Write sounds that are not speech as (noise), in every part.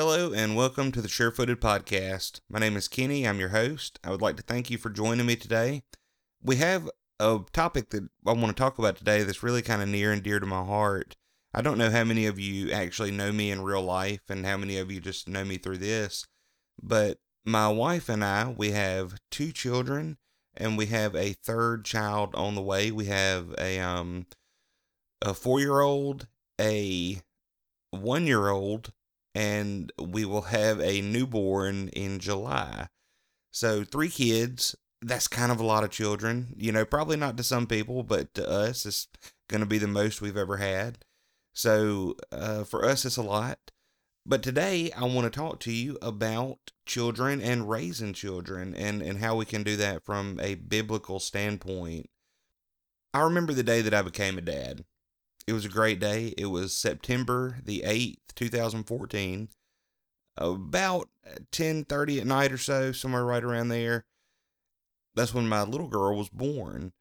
Hello and welcome to the Surefooted Podcast. My name is Kenny. I'm your host. I would like to thank you for joining me today. We have a topic that I want to talk about today that's really kind of near and dear to my heart. I don't know how many of you actually know me in real life and how many of you just know me through this, but my wife and I, we have two children and we have a third child on the way. We have a um a 4-year-old, a 1-year-old, and we will have a newborn in July. So, three kids. That's kind of a lot of children. You know, probably not to some people, but to us, it's going to be the most we've ever had. So, uh, for us, it's a lot. But today, I want to talk to you about children and raising children and, and how we can do that from a biblical standpoint. I remember the day that I became a dad. It was a great day. It was September the 8th, 2014. About uh, 10:30 at night or so, somewhere right around there. That's when my little girl was born.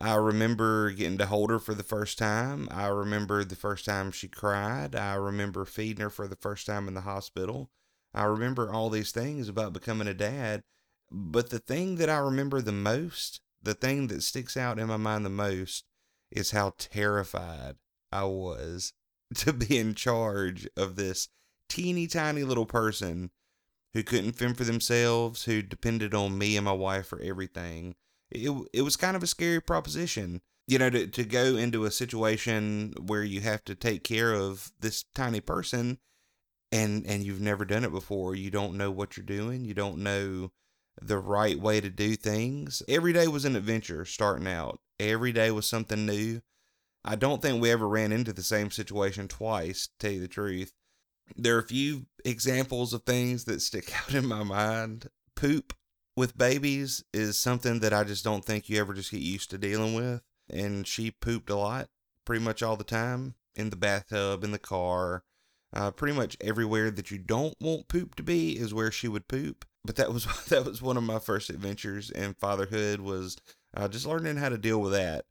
I remember getting to hold her for the first time. I remember the first time she cried. I remember feeding her for the first time in the hospital. I remember all these things about becoming a dad. But the thing that I remember the most, the thing that sticks out in my mind the most, is how terrified I was (laughs) to be in charge of this teeny tiny little person who couldn't fend for themselves, who depended on me and my wife for everything. It, it was kind of a scary proposition, you know, to, to go into a situation where you have to take care of this tiny person and and you've never done it before. You don't know what you're doing. You don't know the right way to do things. Every day was an adventure starting out. Every day was something new. I don't think we ever ran into the same situation twice, to tell you the truth. There are a few examples of things that stick (laughs) out in my mind. Poop with babies is something that I just don't think you ever just get used to dealing with. And she pooped a lot, pretty much all the time, in the bathtub, in the car. Uh, pretty much everywhere that you don't want poop to be is where she would poop. But that was (laughs) that was one of my first adventures in fatherhood was uh, just learning how to deal with that.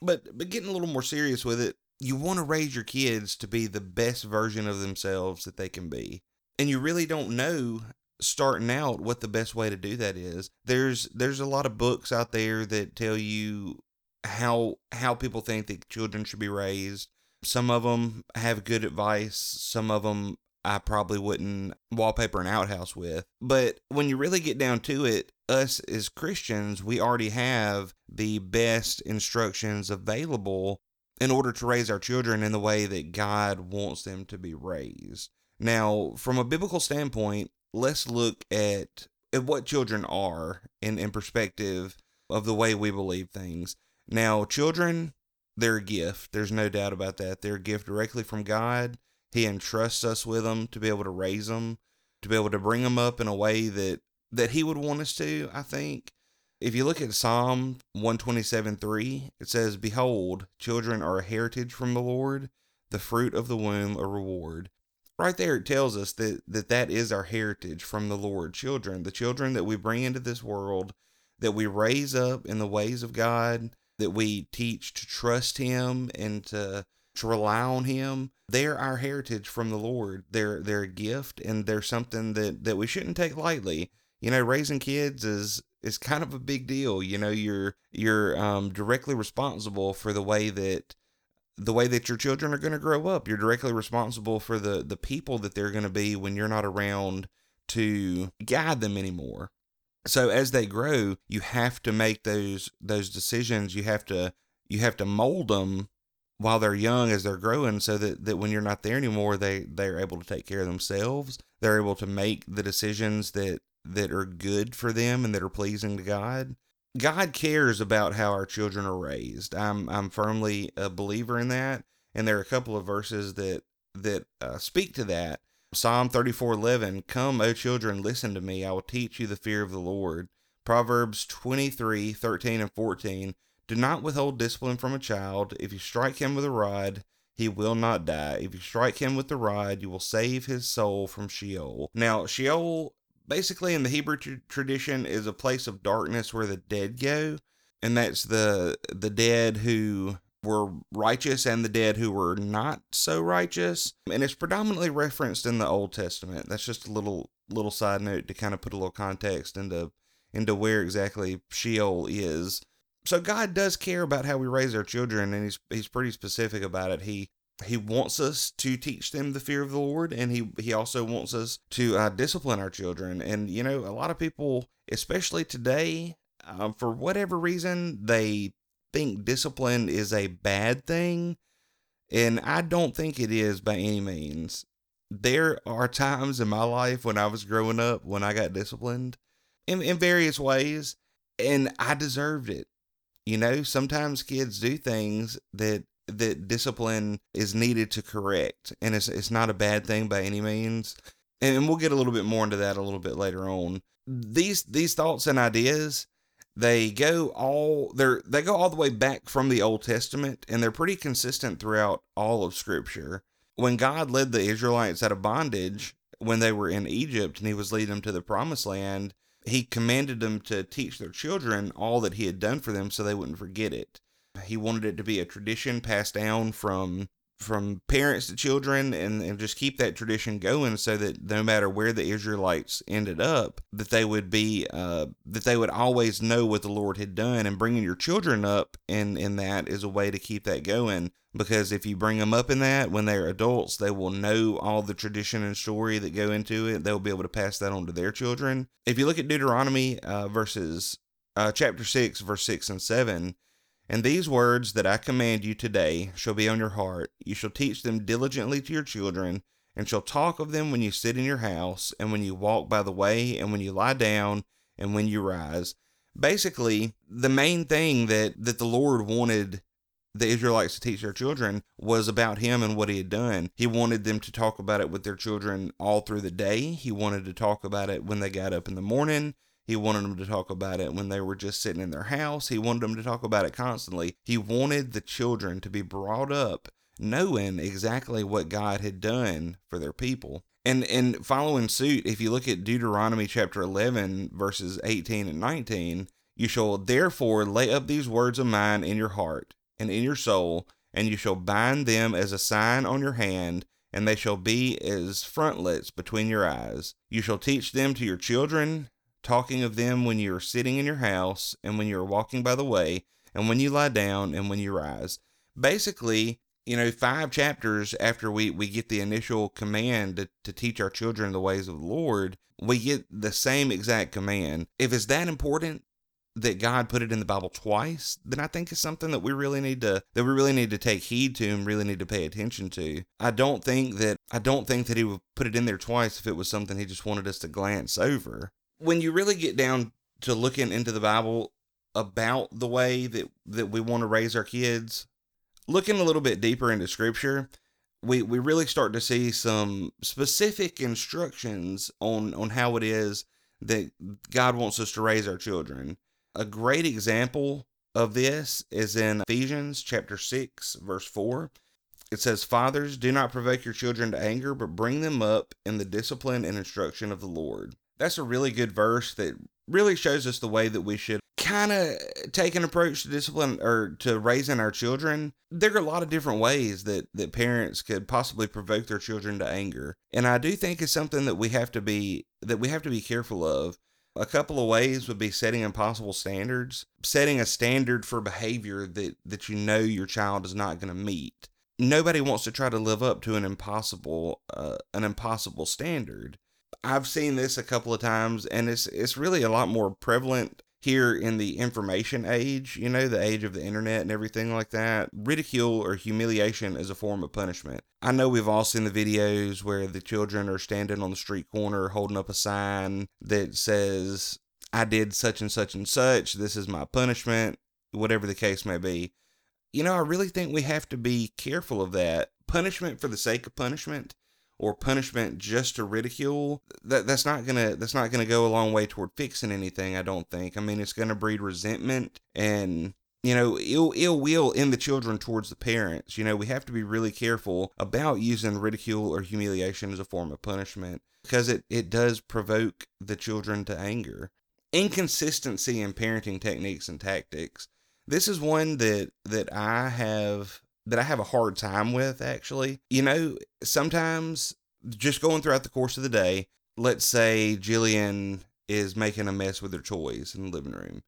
But but getting a little more serious with it, you want to raise your kids to be the best version of themselves that they can be, and you really don't know starting out what the best way to do that is. There's there's a lot of books out there that tell you how how people think that children should be raised. Some of them have good advice. Some of them I probably wouldn't wallpaper an outhouse with. But when you really get down to it, us as Christians, we already have the best instructions available in order to raise our children in the way that God wants them to be raised. Now, from a biblical standpoint, let's look at, at what children are in, in perspective of the way we believe things. Now, children, they're a gift. There's no doubt about that. They're a gift directly from God. He entrusts us with them to be able to raise them, to be able to bring them up in a way that that He would want us to. I think if you look at Psalm 127 3, it says, Behold, children are a heritage from the Lord, the fruit of the womb a reward. Right there, it tells us that, that that is our heritage from the Lord. Children, the children that we bring into this world, that we raise up in the ways of God, that we teach to trust Him and to to rely on him. They're our heritage from the lord. They're they're a gift and they're something that that we shouldn't take lightly. You know raising kids is is kind of a big deal. You know you're you're um, directly responsible for the way that the way that your children are going to grow up. You're directly responsible for the the people that they're going to be when you're not around to guide them anymore. So as they grow you have to make those those decisions. You have to you have to mold them while they're young as they're growing so that, that when you're not there anymore they they're able to take care of themselves. They're able to make the decisions that that are good for them and that are pleasing to god. God cares about how our children are raised. I'm i'm firmly a believer in that. And there are a couple of verses that that uh, speak to that. Psalm 34 11 come o children listen to me. I will teach you the fear of the lord. Proverbs 23 13 and 14 do not withhold discipline from a child. If you strike him with a rod, he will not die. If you strike him with the rod, you will save his soul from Sheol. Now, Sheol, basically in the Hebrew t- tradition, is a place of darkness where the dead go, and that's the the dead who were righteous and the dead who were not so righteous. And it's predominantly referenced in the Old Testament. That's just a little little side note to kind of put a little context into into where exactly Sheol is. So God does care about how we raise our children and he's he's pretty specific about it. He he wants us to teach them the fear of the Lord, and he he also wants us to uh, discipline our children. And you know, a lot of people, especially today, um, for whatever reason, they think discipline is a bad thing, and I don't think it is by any means. There are times in my life when I was growing up when I got disciplined in, in various ways, and I deserved it. You know, sometimes kids do things that that discipline is needed to correct, and it's it's not a bad thing by any means. And we'll get a little bit more into that a little bit later on. These these thoughts and ideas they go all they're they go all the way back from the Old Testament, and they're pretty consistent throughout all of Scripture. When God led the Israelites out of bondage when they were in Egypt, and He was leading them to the Promised Land, He commanded them to teach their children all that He had done for them, so they wouldn't forget it. He wanted it to be a tradition passed down from from parents to children and, and just keep that tradition going so that no matter where the Israelites ended up, that they would be uh, that they would always know what the Lord had done and bringing your children up in, in that is a way to keep that going. Because if you bring them up in that when they're adults they will know all the tradition and story that go into it. They'll be able to pass that on to their children. If you look at deuteronomy uh, verses uh, chapter 6 verse 6 and 7 and these words that I command you today shall be on your heart. You shall teach them diligently to your children, and shall talk of them when you sit in your house, and when you walk by the way, and when you lie down, and when you rise. Basically, the main thing that, that the Lord wanted the Israelites to teach their children was about him and what he had done. He wanted them to talk about it with their children all through the day. He wanted to talk about it when they got up in the morning. He wanted them to talk about it when they were just sitting in their house. He wanted them to talk about it constantly. He wanted the children to be brought up knowing exactly what God had done for their people. And and following suit, if you look at Deuteronomy chapter 11 verses 18 and 19, you shall therefore lay up these words of mine in your heart and in your soul, and you shall bind them as a sign on your hand, and they shall be as frontlets between your eyes. You shall teach them to your children, talking of them when you are sitting in your house and when you are walking by the way and when you lie down and when you rise. Basically, you know, five chapters after we, we get the initial command to, to teach our children the ways of the Lord, we get the same exact command. If it's that important that God put it in the Bible twice, then I think it's something that we really need to that we really need to take heed to and really need to pay attention to. I don't think that I don't think that he would put it in there twice if it was something he just wanted us to glance over when you really get down to looking into the Bible about the way that, that we want to raise our kids, looking a little bit deeper into scripture, we, we really start to see some specific instructions on, on how it is that God wants us to raise our children. A great example of this is in Ephesians chapter 6, verse 4. It says, Fathers, do not provoke your children to anger, but bring them up in the discipline and instruction of the Lord that's a really good verse that really shows us the way that we should kind of take an approach to discipline or to raising our children. There are a lot of different ways that that parents could possibly provoke their children to anger. And I do think it's something that we have to be that we have to be careful of. A couple of ways would be setting impossible standards, setting a standard for behavior that that you know your child is not going to meet. Nobody wants to try to live up to an impossible uh, an impossible standard. I've seen this a couple of times, and it's it's really a lot more prevalent here in the information age, you know, the age of the internet and everything like that. Ridicule or humiliation is a form of punishment. I know we've all seen the videos where the children are standing on the street corner holding up a sign that says, I did such and such and such, this is my punishment, whatever the case may be. You know, I really think we have to be careful of that. Punishment for the sake of punishment or punishment just to ridicule that that's not gonna that's not gonna go a long way toward fixing anything i don't think. I mean it's gonna breed resentment and you know ill ill will in the children towards the parents. You know we have to be really careful about using ridicule or humiliation as a form of punishment because it it does provoke the children to anger. Inconsistency in parenting techniques and tactics. This is one that that I have that I have a hard time with actually. You know, sometimes just going throughout the course of the day, let's say Jillian is making a mess with her toys in the living room.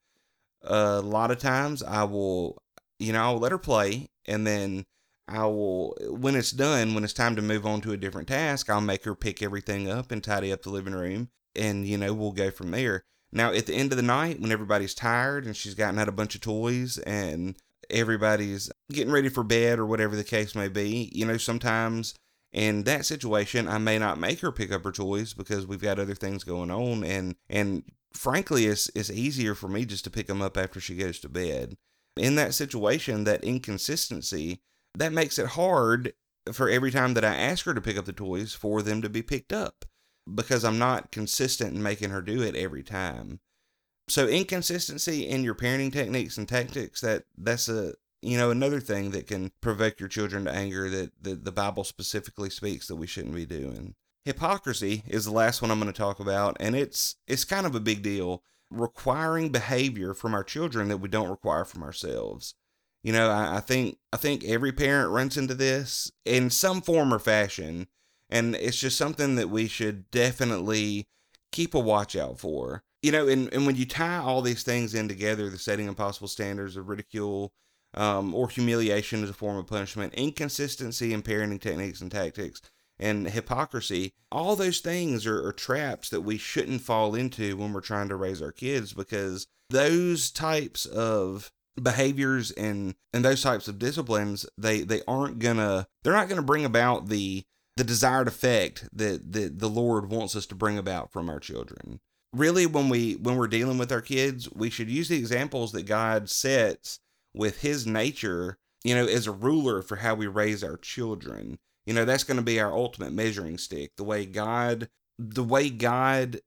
a lot of times I will, you know, I'll let her play and then I will, when it's done, when it's time to move on to a different task, I'll make her pick everything up and tidy up the living room. And, you know, we'll go from there. Now, at the end of the night, when everybody's tired and she's gotten out a bunch of toys and everybody's getting ready for bed or whatever the case may be, you know, sometimes in that situation, I may not make her pick up her toys because we've got other things going on. And, and frankly, it's, it's easier for me just to pick them up after she goes to bed. In that situation, that inconsistency that makes it hard for every time that I ask her to pick up the toys for them to be picked up because I'm not consistent in making her do it every time. So inconsistency in your parenting techniques and tactics that that's a you know another thing that can provoke your children to anger that the, the Bible specifically speaks that we shouldn't be doing. Hypocrisy is the last one I'm going to talk about and it's it's kind of a big deal requiring behavior from our children that we don't require from ourselves. You know, I, I think I think every parent runs into this in some form or fashion, and it's just something that we should definitely keep a watch out for. You know, and, and when you tie all these things in together, the setting impossible standards of ridicule, um, or humiliation as a form of punishment, inconsistency in parenting techniques and tactics, and hypocrisy, all those things are, are, traps that we shouldn't fall into when we're trying to raise our kids because those types of behaviors and and those types of disciplines they they aren't gonna they're not gonna bring about the the desired effect that that the lord wants us to bring about from our children really when we when we're dealing with our kids we should use the examples that god sets with his nature you know as a ruler for how we raise our children you know that's going to be our ultimate measuring stick the way god the way god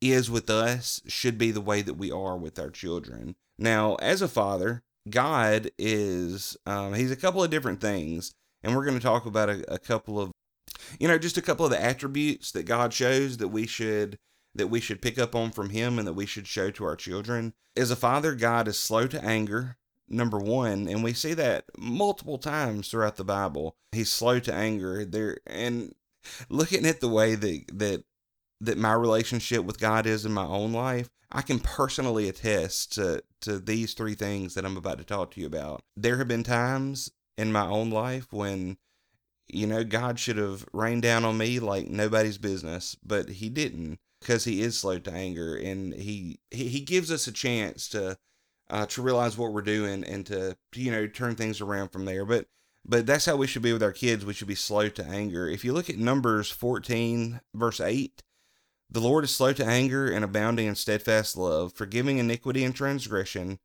is with us should be the way that we are with our children now, as a father, God is, um, he's a couple of different things. And we're going to talk about a, a couple of, you know, just a couple of the attributes that God shows that we should that we should pick up on from him and that we should show to our children. As a father, God is slow to anger, number one, and we see that multiple times throughout the Bible. He's slow to anger. There and looking at the way that that that my relationship with God is in my own life, I can personally attest to, to these three things that I'm about to talk to you about. There have been times in my own life when, you know, God should have rained down on me like nobody's business, but He didn't because He is slow to anger and He He, he gives us a chance to uh, to realize what we're doing and to you know turn things around from there. But but that's how we should be with our kids. We should be slow to anger. If you look at Numbers 14 verse 8 the Lord is slow to anger and abounding in steadfast love, forgiving iniquity and transgression,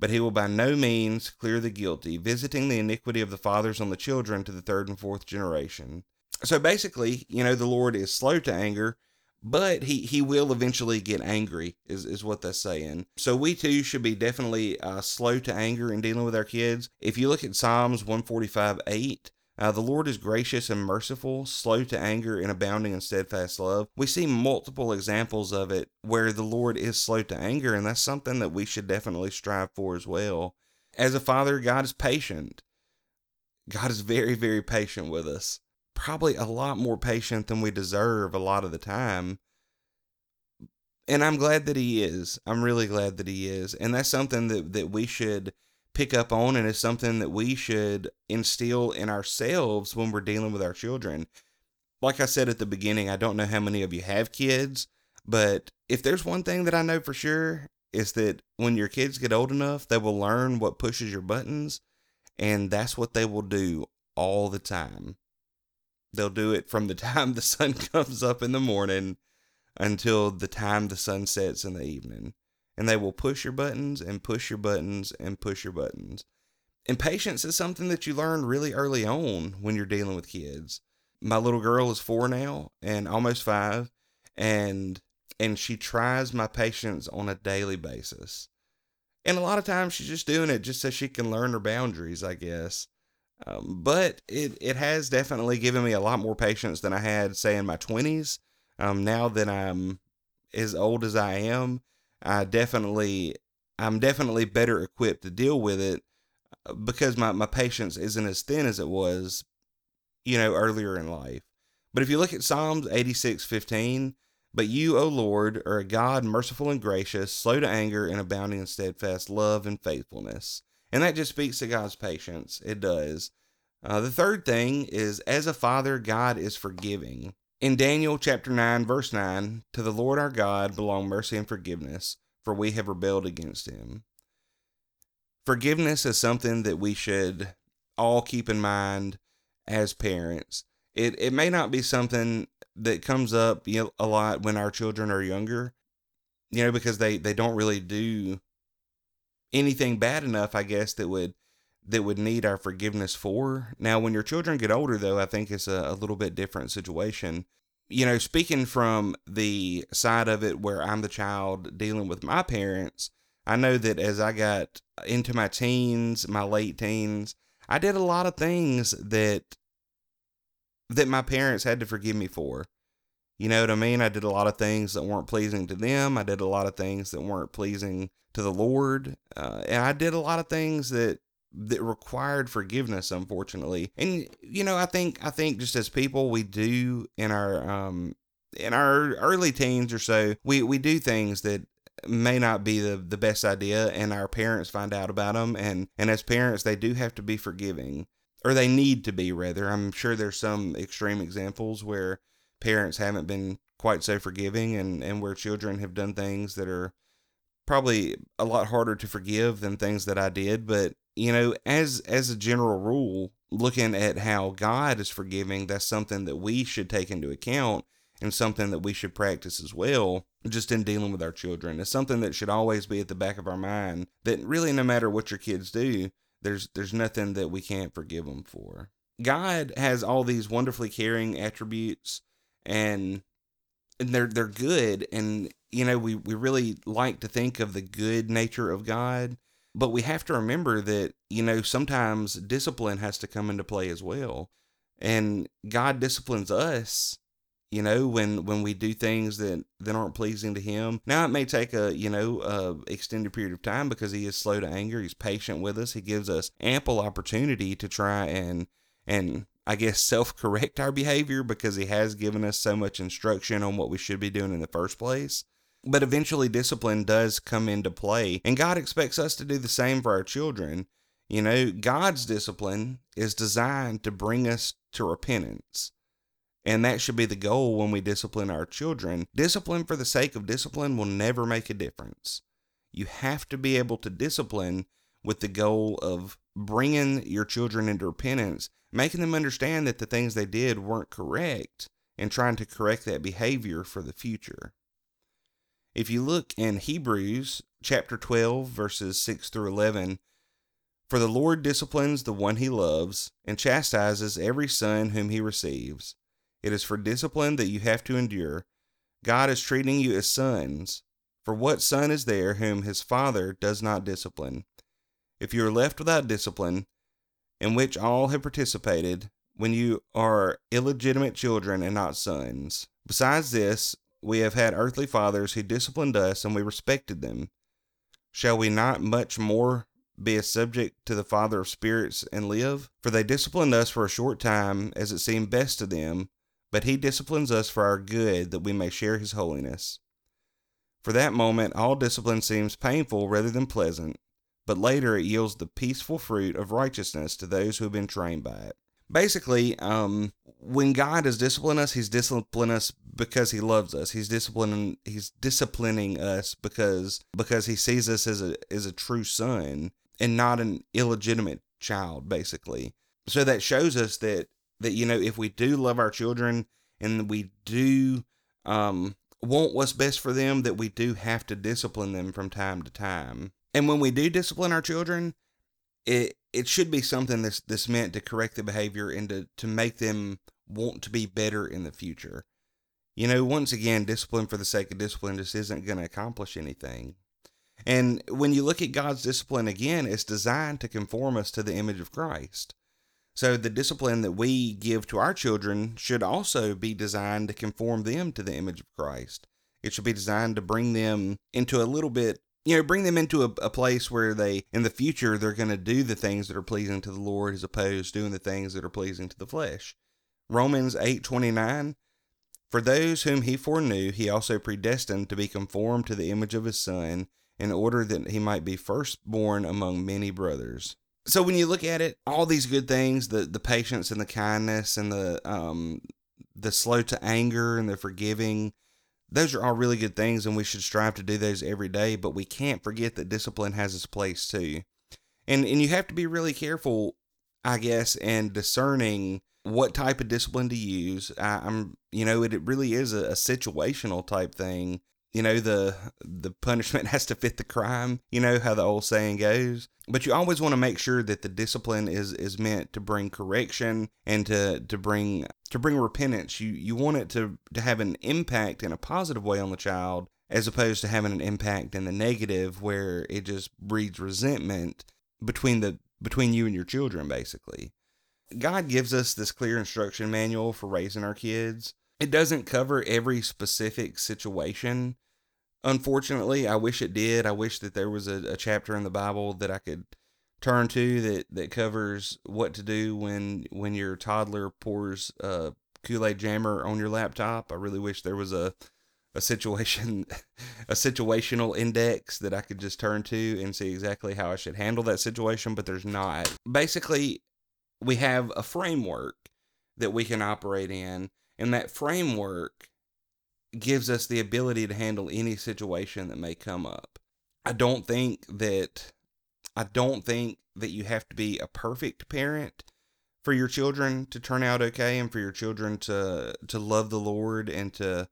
but he will by no means clear the guilty, visiting the iniquity of the fathers on the children to the third and fourth generation. So basically, you know, the Lord is slow to anger, but he, he will eventually get angry, is, is what they're saying. So we too should be definitely uh, slow to anger in dealing with our kids. If you look at Psalms 145 8, uh, the Lord is gracious and merciful, slow to anger, and abounding in steadfast love. We see multiple examples of it where the Lord is slow to anger, and that's something that we should definitely strive for as well. As a father, God is patient. God is very, very patient with us. Probably a lot more patient than we deserve a lot of the time. And I'm glad that He is. I'm really glad that He is. And that's something that, that we should pick up on and is something that we should instill in ourselves when we're dealing with our children. Like I said at the beginning, I don't know how many of you have kids, but if there's one thing that I know for sure is that when your kids get old enough, they will learn what pushes your buttons, and that's what they will do all the time. They'll do it from the (laughs) time the sun comes up in the morning until the time the sun sets in the evening and they will push your buttons and push your buttons and push your buttons. And patience is something that you learn really early on when you're dealing with kids. My little girl is four now and almost five, and and she tries my patience on a daily basis. And a lot of times she's just doing it just so she can learn her boundaries, I guess. Um, but it, it has definitely given me a lot more patience than I had, say, in my 20s. Um, now that I'm as old as I am, I definitely I'm definitely better equipped to deal with it uh, because my, my patience isn't as thin as it was, you know, earlier in life. But if you look at Psalms 86 15, but you, O Lord, are a God merciful and gracious, slow to anger, and abounding in steadfast love and faithfulness. And that just speaks to God's patience. It does. Uh, the third thing is, as a father, God is forgiving. In Daniel chapter 9, verse 9, to the Lord our God belong mercy and forgiveness, for we have rebelled against him. Forgiveness is something that we should all keep in mind as parents. It, it may not be something that comes up you know, a lot when our children are younger, you know, because they, they don't really do anything bad enough, I guess, that would that would need our forgiveness for. Now, when your children get older, though, I think it's a, a little bit different situation. You know, speaking from the side of it where I'm the child dealing with my parents, I know that as I got into my teens, my late teens, I did a lot of things that that my parents had to forgive me for. You know what I mean? I did a lot of things that weren't pleasing to them. I did a lot of things that weren't pleasing to the Lord, uh, and I did a lot of things that that required forgiveness unfortunately and you know i think i think just as people we do in our um in our early teens or so we we do things that may not be the, the best idea and our parents find out about them and and as parents they do have to be forgiving or they need to be rather i'm sure there's some extreme examples where parents haven't been quite so forgiving and and where children have done things that are probably a lot harder to forgive than things that I did, but you know, as as a general rule, looking at how God is forgiving, that's something that we should take into account and something that we should practice as well, just in dealing with our children. It's something that should always be at the back of our mind that really no matter what your kids do, there's there's nothing that we can't forgive them for. God has all these wonderfully caring attributes and and they're they're good and you know we we really like to think of the good nature of God but we have to remember that, you know, sometimes discipline has to come into play as well. And God disciplines us, you know, when when we do things that that aren't pleasing to him. Now it may take a, you know, a extended period of time because he is slow to anger, he's patient with us. He gives us ample opportunity to try and and I guess self correct our behavior because he has given us so much instruction on what we should be doing in the first place. But eventually, discipline does come into play, and God expects us to do the same for our children. You know, God's discipline is designed to bring us to repentance. And that should be the goal when we discipline our children. Discipline for the sake of discipline will never make a difference. You have to be able to discipline with the goal of bringing your children into repentance, making them understand that the things they did weren't correct, and trying to correct that behavior for the future. If you look in Hebrews chapter 12, verses 6 through 11, for the Lord disciplines the one he loves and chastises every son whom he receives. It is for discipline that you have to endure. God is treating you as sons. For what son is there whom his father does not discipline? If you are left without discipline, in which all have participated, when you are illegitimate children and not sons. Besides this, we have had earthly fathers who disciplined us, and we respected them. Shall we not much more be a subject to the Father of spirits and live? For they disciplined us for a short time, as it seemed best to them, but He disciplines us for our good, that we may share His holiness. For that moment, all discipline seems painful rather than pleasant, but later it yields the peaceful fruit of righteousness to those who have been trained by it basically, um, when God is disciplining us, He's disciplining us because He loves us. He's disciplining He's disciplining us because because He sees us as a as a true son and not an illegitimate child, basically. So that shows us that that you know if we do love our children and we do um, want what's best for them, that we do have to discipline them from time to time. And when we do discipline our children, it it should be something that's that's meant to correct the behavior and to, to make them want to be better in the future. You know, once again, discipline for the sake of discipline just isn't going to accomplish anything. And when you look at God's discipline again, it's designed to conform us to the image of Christ. So the discipline that we give to our children should also be designed to conform them to the image of Christ. It should be designed to bring them into a little bit you know, bring them into a, a place where they, in the future, they're going to do the things that are pleasing to the Lord as opposed to doing the things that are pleasing to the flesh. Romans 8 29. For those whom he foreknew, he also predestined to be conformed to the image of his Son, in order that he might be firstborn among many brothers. So when you look at it, all these good things, the the patience and the kindness and the um the slow to anger and the forgiving, those are all really good things and we should strive to do those every day, but we can't forget that discipline has its place too. And and you have to be really careful, I guess, and discerning what type of discipline to use. I, am you know, it, it really is a, a situational type thing you know the the punishment (laughs) has to fit the crime. You know how the old saying goes. But you always want to make sure that the discipline is is meant to bring correction and to to bring to bring repentance. You you want it to to have an impact in a positive way on the child as opposed to having an impact in the negative where it just breeds resentment between the between you and your children basically. God gives us this clear instruction manual for raising our kids it doesn't cover every specific situation. Unfortunately, I wish it did. I wish that there was a, a chapter in the Bible that I could turn to that, that covers what to do when when your toddler pours a Kool-Aid jammer on your laptop. I really wish there was a a situation (laughs) a situational index that I could just turn to and see exactly how I should handle that situation, but there's not. Basically, we have a framework that we can operate in and that framework gives us the ability to handle any situation that may come up. I don't think that I don't think that you have to be a perfect parent for your children to turn out okay and for your children to to love the Lord and to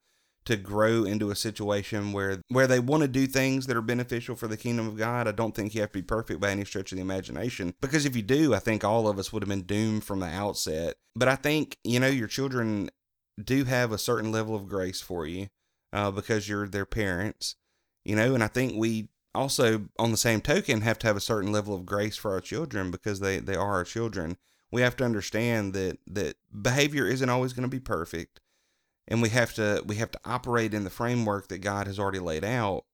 to grow into a situation where where they want to do things that are beneficial for the kingdom of God. I don't think you have to be perfect by any stretch of the imagination because if you do, I think all of us would have been doomed from the outset. But I think, you know, your children do have a certain level of grace for you uh, because you're their parents, you know, and I think we also, on the same token, have to have a certain level of grace for our children because they, they are our children. We have to understand that that behavior isn't always going to be perfect, and we have to we have to operate in the framework that God has already laid out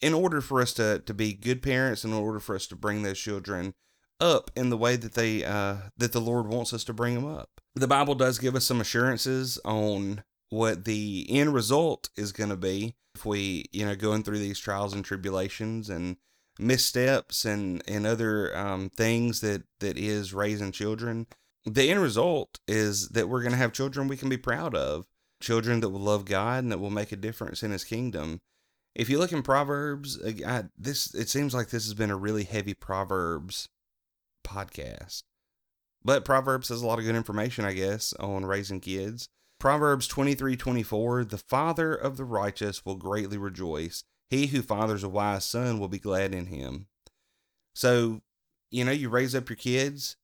in order for us to to be good parents, in order for us to bring those children up in the way that they uh, that the Lord wants us to bring them up the Bible does give us some assurances on what the end result is going to be if we, you know, going through these trials and tribulations and missteps and and other um, things that that is raising children. The end result is that we're going to have children we can be proud of, children that will love God and that will make a difference in His kingdom. If you look in Proverbs, I, this it seems like this has been a really heavy Proverbs podcast. But Proverbs has a lot of good information, I guess, on raising kids. Proverbs 23 24 The father of the righteous will greatly rejoice. He who fathers a wise son will be glad in him. So, you know, you raise up your kids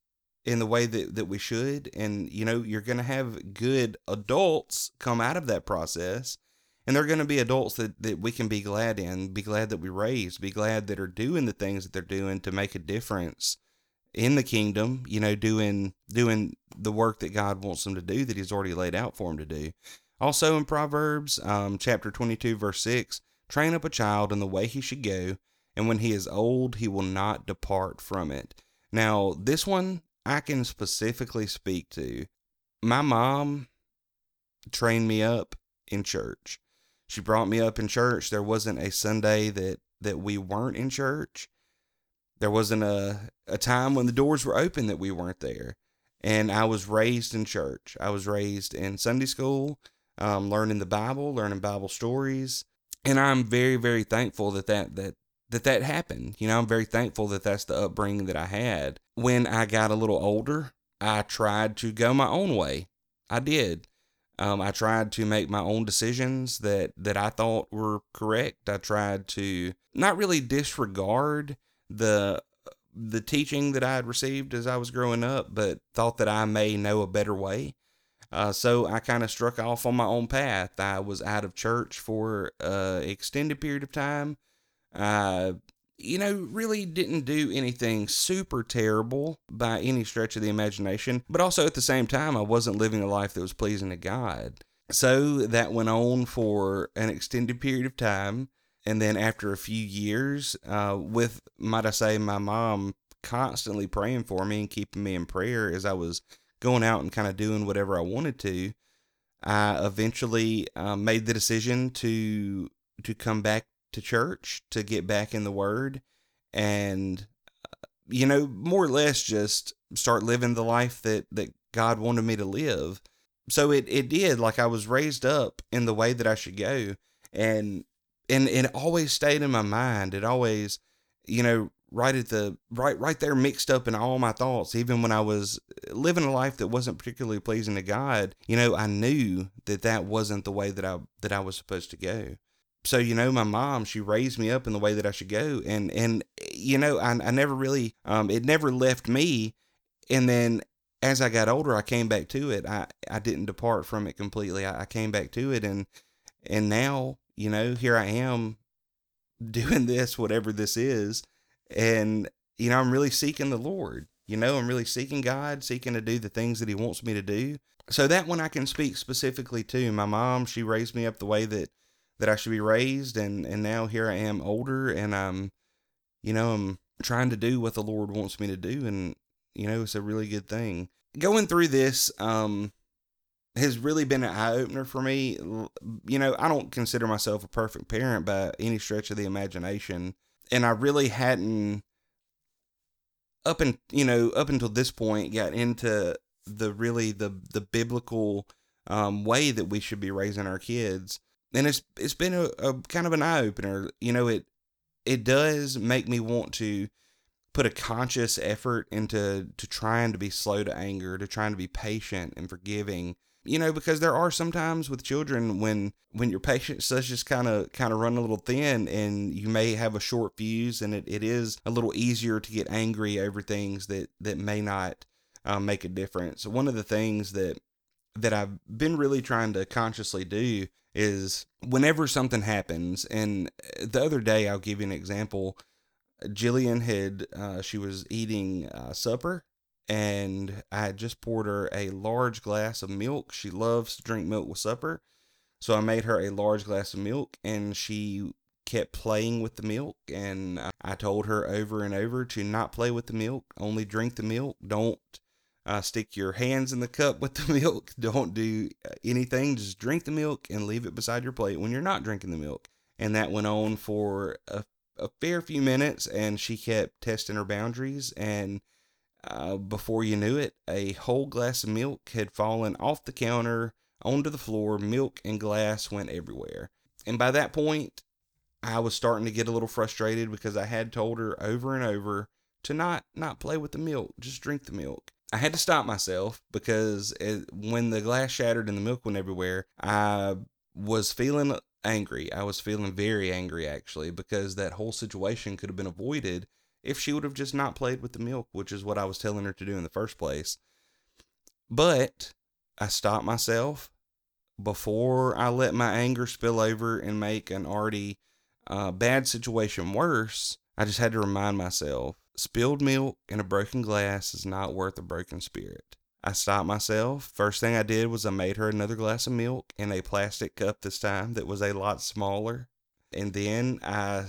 in the way that, that we should, and, you know, you're going to have good adults come out of that process. And they're going to be adults that, that we can be glad in, be glad that we raised, be glad that are doing the things that they're doing to make a difference in the kingdom, you know, doing doing the work that God wants them to do that He's already laid out for them to do. Also in Proverbs, um, chapter twenty-two, verse six, train up a child in the way he should go, and when he is old, he will not depart from it. Now, this one I can specifically speak to. My mom trained me up in church. She brought me up in church. There wasn't a Sunday that that we weren't in church there wasn't a, a time when the doors were open that we weren't there. And I was raised in church. I was raised in Sunday school, um, learning the Bible, learning Bible stories. And I'm very, very thankful that that, that that that happened. You know, I'm very thankful that that's the upbringing that I had. When I got a little older, I tried to go my own way. I did. Um, I tried to make my own decisions that that I thought were correct. I tried to not really disregard the the teaching that I had received as I was growing up, but thought that I may know a better way. Uh, so I kind of struck off on my own path. I was out of church for an extended period of time. I, you know, really didn't do anything super terrible by any stretch of the imagination, but also at the same time, I wasn't living a life that was pleasing to God. So that went on for an extended period of time. And then after a few years, uh, with, might I say, my mom constantly praying for me and keeping me in prayer as I was going out and kind of doing whatever I wanted to, I eventually um, made the decision to to come back to church to get back in the Word, and uh, you know, more or less just start living the life that that God wanted me to live. So it it did. Like I was raised up in the way that I should go, and and it always stayed in my mind. It always, you know, right at the right right there mixed up in all my thoughts. Even when i was living a life that wasn't particularly pleasing to god you know i knew that that wasn't the way that i that i was supposed to go. So you know my mom she raised me up in the way that i should go. And and you know i, I never really um it never left me. And then as i got older i came back to it. I i didn't depart from it completely. I, I came back to it and and now you know here i am doing (laughs) this whatever this is and, you know, I'm really seeking the Lord. You know, I'm really seeking God, seeking to do the things that He wants me to do. So that one I can speak specifically to. My mom, she raised me up the way that that I should be raised, and and now here I am older, and I'm, you know, I'm trying to do what the Lord wants me to do, and you know, it's a really good thing. Going through this, um, has really been an eye opener for me. You know, I don't consider myself a perfect parent by any stretch of the imagination and I really hadn't up and you know up until this point got into the really the the biblical um, way that we should be raising our kids, and it's it's been a, a kind of an eye opener. You know, it it does make me want to put a conscious effort into to trying to be slow to anger, to trying to be patient and forgiving, you know because there are sometimes with children when when your patience does just kind of kind of run a little thin and you may have a short fuse and it, it is a little easier to get angry over things that that may not um, make a difference. One of the things that that i've been really trying to consciously do is whenever something happens and the other day i'll give you an example. Jillian had uh, she was eating uh, supper and I had just poured her a large glass of milk. She loves to drink milk with supper. So I made her a large glass of milk and she kept playing with the milk. And I told her over and over to not play with the milk, only drink the milk. Don't uh, stick your hands in the cup with the (laughs) milk. Don't do uh, anything. Just drink the milk and leave it beside your plate when you're not drinking the milk. And that went on for a, a fair few minutes and she kept testing her boundaries and uh, before you knew it, a whole glass of milk had fallen off the counter onto the floor. Milk and glass went everywhere. And by that point, I was starting to get a little frustrated because I had told her over and over to not not play with the milk, just drink the milk. I had to stop myself because it, when the glass shattered and the milk went everywhere, I was feeling angry. I was feeling very angry actually because that whole situation could have been avoided if she would have just not played with the milk, which is what I was telling her to do in the first place. But I stopped myself before I let my anger spill over and make an already uh, bad situation worse. I just had to remind myself spilled milk in a broken glass is not worth a broken spirit. I stopped myself. First thing I did was I made her another glass of milk in a plastic cup this time that was a lot smaller. And then I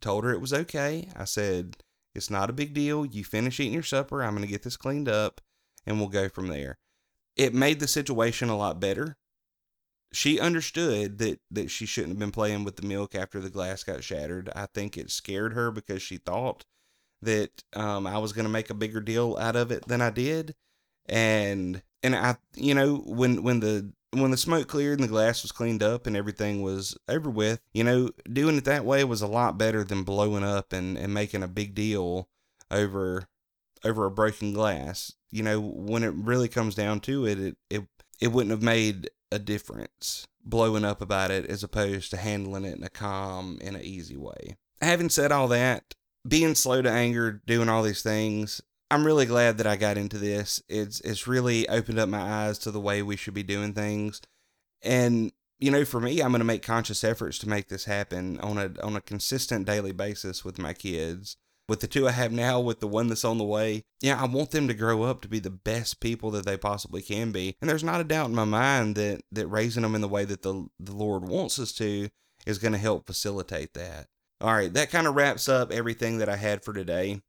told her it was okay. I said, it's not a big deal. You finish eating your supper. I'm going to get this cleaned up and we'll go from there. It made the situation a lot better. She understood that, that she shouldn't have been playing with the milk after the glass got shattered. I think it scared her because she thought that um, I was going to make a bigger deal out of it than I did. And and I you know when when the when the smoke cleared and the glass was cleaned up and everything was over with, you know, doing it that way was a lot better than blowing up and, and making a big deal over over a broken glass. You know, when it really comes down to it, it it, it wouldn't have made a difference blowing up about it as opposed to handling it in a calm in an easy way. Having said all that, being slow to anger, doing all these things, I'm really glad that I got into this. It's it's really opened up my eyes to the way we should be doing things. And you know, for me, I'm going to make conscious efforts to make this happen on a on a consistent daily basis with my kids. With the two I have now, with the one that's on the way, yeah, I want them to grow up to be the best people that they possibly can be. And there's not a doubt in my mind that that raising them in the way that the the Lord wants us to is going to help facilitate that. All right, that kind of wraps up everything that I had for today.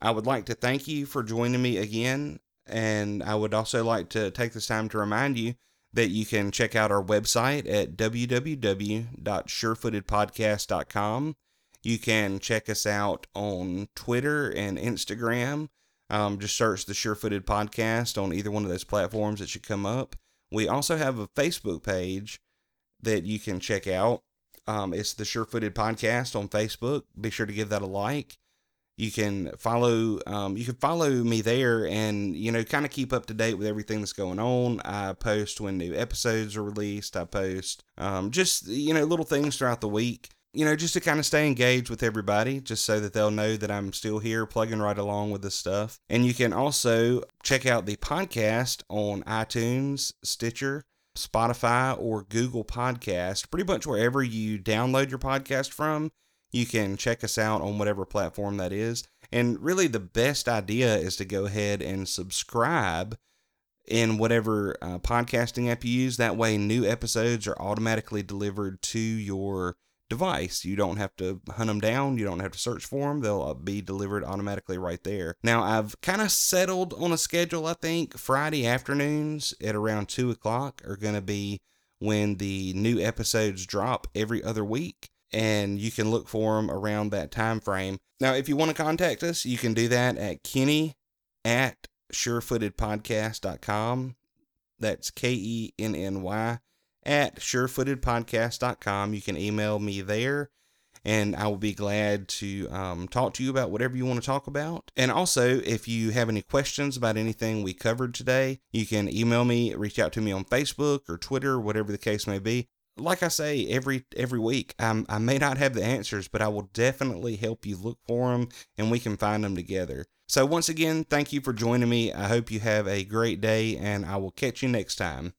I would like to thank you for joining me again. And I would also like to take this time to remind you that you can check out our website at www.surefootedpodcast.com. You can check us out on Twitter and Instagram. Um, just search the Surefooted Podcast on either one of those platforms. It should come up. We also have a Facebook page that you can check out. Um, it's the Surefooted Podcast on Facebook. Be sure to give that a like. You can follow um, you can follow me there and you know kind of keep up to date with everything that's going on. I post when new episodes are released. I post um, just you know little things throughout the week. You know, just to kind of stay engaged with everybody, just so that they'll know that I'm still here plugging right along with this stuff. And you can also check out the podcast on iTunes, Stitcher, Spotify, or Google Podcast. Pretty much wherever you download your podcast from, you can check us out on whatever platform that is. And really, the best idea is to go ahead and subscribe in whatever uh, podcasting app you use. That way, new episodes are automatically delivered to your device. You don't have to hunt them down. You don't have to search for them. They'll uh, be delivered automatically right there. Now, I've kind of settled on a schedule, I think. Friday afternoons at around 2 o'clock are going to be when the new episodes drop every other week and you can look for them around that time frame. Now, if you want to contact us, you can do that at Kenny at surefootedpodcast.com. That's K E N N Y at surefootedpodcast.com. You can email me there and I will be glad to um, talk to you about whatever you want to talk about. And also, if you have any questions about anything we covered today, you can email me, reach out to me on Facebook or Twitter, whatever the case may be like I say every every week, I'm, I may not have the answers, but I will definitely help you look for them, and we can find them together. So once again, thank you for joining me. I hope you have a great day, and I will catch you next time.